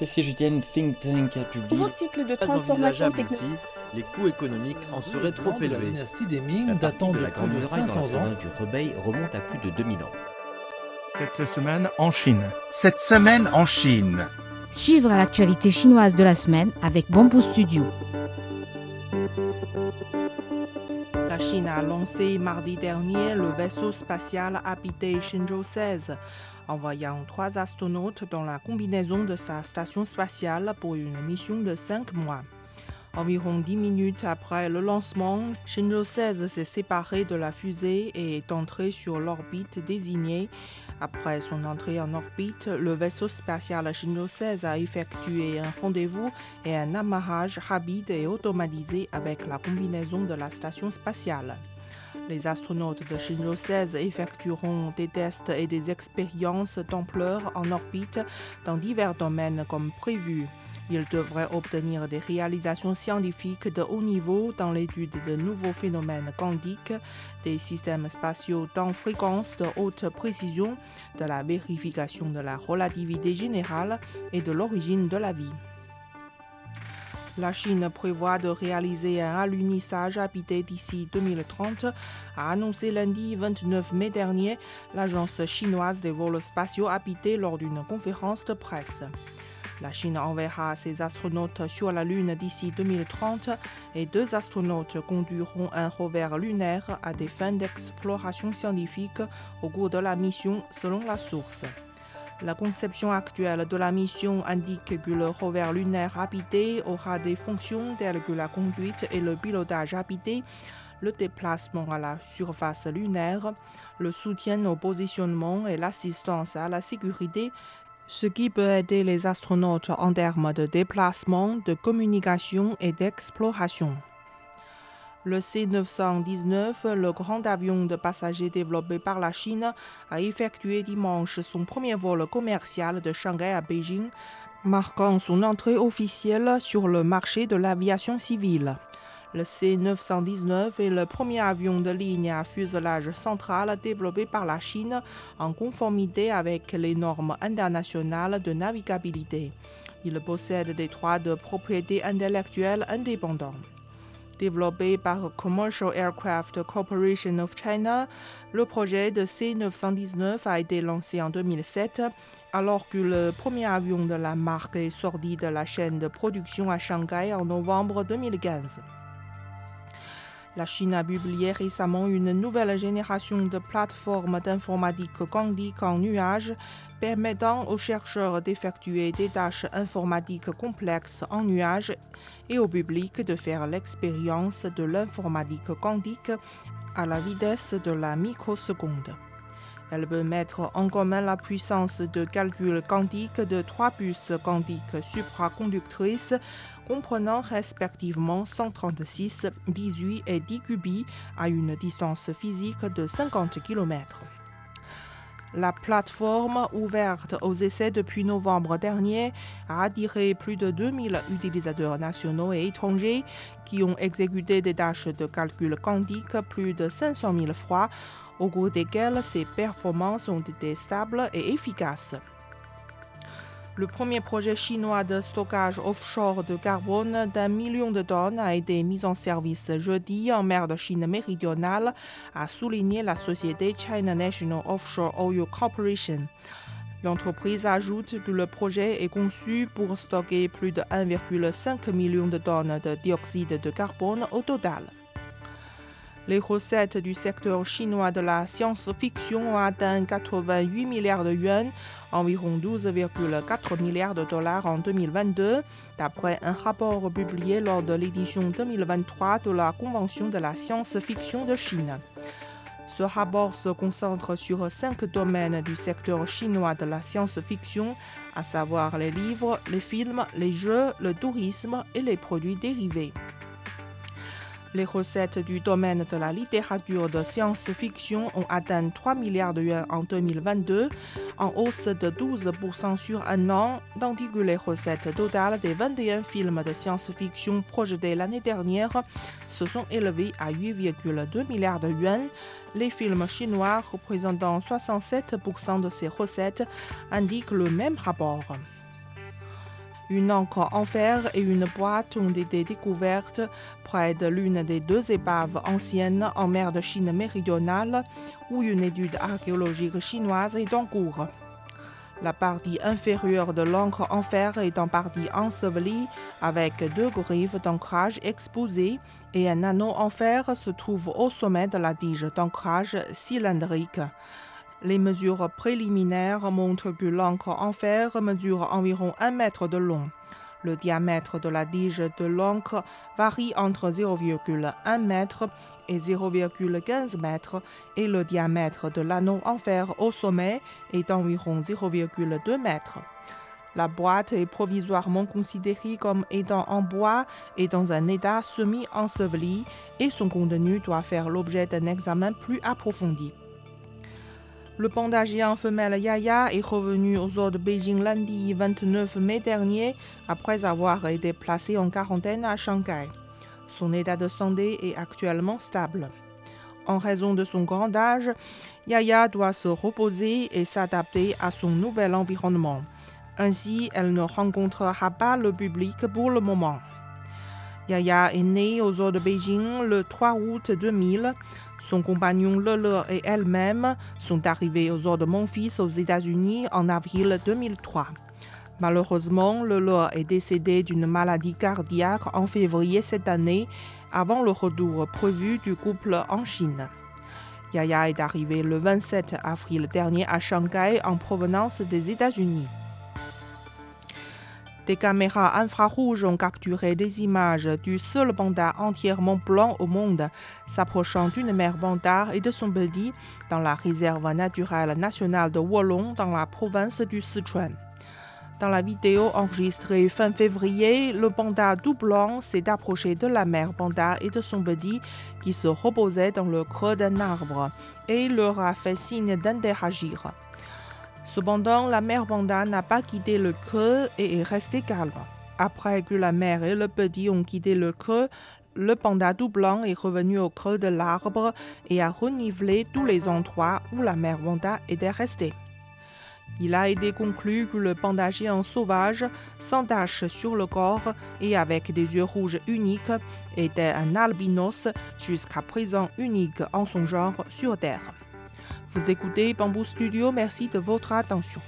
Et si je tiens think tank a publié Nouveau cycle de transformation technologique. les coûts économiques en seraient trop de la élevés. dynastie des Ming datant de de la plus de Muraille dans 500 la ans. du Rebei remonte à plus de 2000 ans. Cette semaine en Chine. Cette semaine en Chine. Suivre l'actualité chinoise de la semaine avec Bamboo Studio. La Chine a lancé mardi dernier le vaisseau spatial habité Shenzhou 16, envoyant trois astronautes dans la combinaison de sa station spatiale pour une mission de cinq mois. Environ dix minutes après le lancement, Shenzhou 16 s'est séparé de la fusée et est entré sur l'orbite désignée. Après son entrée en orbite, le vaisseau spatial Shenzhou 16 a effectué un rendez-vous et un amarrage rapide et automatisé avec la combinaison de la station spatiale. Les astronautes de Shenzhou 16 effectueront des tests et des expériences d'ampleur en orbite dans divers domaines comme prévu. Ils devraient obtenir des réalisations scientifiques de haut niveau dans l'étude de nouveaux phénomènes quantiques, des systèmes spatiaux dans fréquence de haute précision, de la vérification de la relativité générale et de l'origine de la vie. La Chine prévoit de réaliser un alunissage habité d'ici 2030, a annoncé lundi 29 mai dernier l'agence chinoise des vols spatiaux habités lors d'une conférence de presse. La Chine enverra ses astronautes sur la Lune d'ici 2030 et deux astronautes conduiront un rover lunaire à des fins d'exploration scientifique au cours de la mission selon la source. La conception actuelle de la mission indique que le rover lunaire habité aura des fonctions telles que la conduite et le pilotage habité, le déplacement à la surface lunaire, le soutien au positionnement et l'assistance à la sécurité, ce qui peut aider les astronautes en termes de déplacement, de communication et d'exploration. Le C-919, le grand avion de passagers développé par la Chine, a effectué dimanche son premier vol commercial de Shanghai à Beijing, marquant son entrée officielle sur le marché de l'aviation civile. Le C-919 est le premier avion de ligne à fuselage central développé par la Chine en conformité avec les normes internationales de navigabilité. Il possède des droits de propriété intellectuelle indépendants. Développé par Commercial Aircraft Corporation of China, le projet de C-919 a été lancé en 2007, alors que le premier avion de la marque est sorti de la chaîne de production à Shanghai en novembre 2015. La Chine a publié récemment une nouvelle génération de plateformes d'informatique quantique en nuage permettant aux chercheurs d'effectuer des tâches informatiques complexes en nuage et au public de faire l'expérience de l'informatique quantique à la vitesse de la microseconde. Elle peut mettre en commun la puissance de calcul quantique de trois puces quantiques supraconductrices comprenant respectivement 136, 18 et 10 qubits à une distance physique de 50 km. La plateforme, ouverte aux essais depuis novembre dernier, a attiré plus de 2000 utilisateurs nationaux et étrangers qui ont exécuté des tâches de calcul quantique plus de 500 000 fois, au cours desquelles ces performances ont été stables et efficaces. Le premier projet chinois de stockage offshore de carbone d'un million de tonnes a été mis en service jeudi en mer de Chine méridionale, a souligné la société China National Offshore Oil Corporation. L'entreprise ajoute que le projet est conçu pour stocker plus de 1,5 million de tonnes de dioxyde de carbone au total. Les recettes du secteur chinois de la science-fiction ont atteint 88 milliards de yuan, environ 12,4 milliards de dollars en 2022, d'après un rapport publié lors de l'édition 2023 de la Convention de la science-fiction de Chine. Ce rapport se concentre sur cinq domaines du secteur chinois de la science-fiction, à savoir les livres, les films, les jeux, le tourisme et les produits dérivés. Les recettes du domaine de la littérature de science-fiction ont atteint 3 milliards de yuan en 2022, en hausse de 12% sur un an, tandis que les recettes totales des 21 films de science-fiction projetés l'année dernière se sont élevées à 8,2 milliards de yuan. Les films chinois représentant 67% de ces recettes indiquent le même rapport. Une encre en fer et une boîte ont été découvertes près de l'une des deux épaves anciennes en mer de Chine méridionale où une étude archéologique chinoise est en cours. La partie inférieure de l'encre en fer est en partie ensevelie avec deux griffes d'ancrage exposées et un anneau en fer se trouve au sommet de la tige d'ancrage cylindrique. Les mesures préliminaires montrent que l'encre en fer mesure environ 1 mètre de long. Le diamètre de la tige de l'encre varie entre 0,1 m et 0,15 m et le diamètre de l'anneau en fer au sommet est d'environ 0,2 m. La boîte est provisoirement considérée comme étant en bois et dans un état semi-enseveli et son contenu doit faire l'objet d'un examen plus approfondi. Le panda géant femelle Yaya est revenu aux eaux de Beijing lundi 29 mai dernier après avoir été placé en quarantaine à Shanghai. Son état de santé est actuellement stable. En raison de son grand âge, Yaya doit se reposer et s'adapter à son nouvel environnement. Ainsi, elle ne rencontrera pas le public pour le moment. Yaya est née aux eaux de Beijing le 3 août 2000. Son compagnon Lele et elle-même sont arrivés aux eaux de Memphis aux États-Unis en avril 2003. Malheureusement, Lele est décédé d'une maladie cardiaque en février cette année, avant le retour prévu du couple en Chine. Yaya est arrivé le 27 avril dernier à Shanghai en provenance des États-Unis. Des caméras infrarouges ont capturé des images du seul panda entièrement blanc au monde s'approchant d'une mère panda et de son petit dans la réserve naturelle nationale de Wolong dans la province du Sichuan. Dans la vidéo enregistrée fin février, le panda tout blanc s'est approché de la mère panda et de son petit qui se reposait dans le creux d'un arbre et leur a fait signe d'interagir. Cependant, la mère panda n'a pas quitté le creux et est restée calme. Après que la mère et le petit ont quitté le creux, le panda tout blanc est revenu au creux de l'arbre et a renivelé tous les endroits où la mère panda était restée. Il a été conclu que le panda géant sauvage, sans tache sur le corps et avec des yeux rouges uniques, était un albinos jusqu'à présent unique en son genre sur Terre. Vous écoutez Bamboo Studio, merci de votre attention.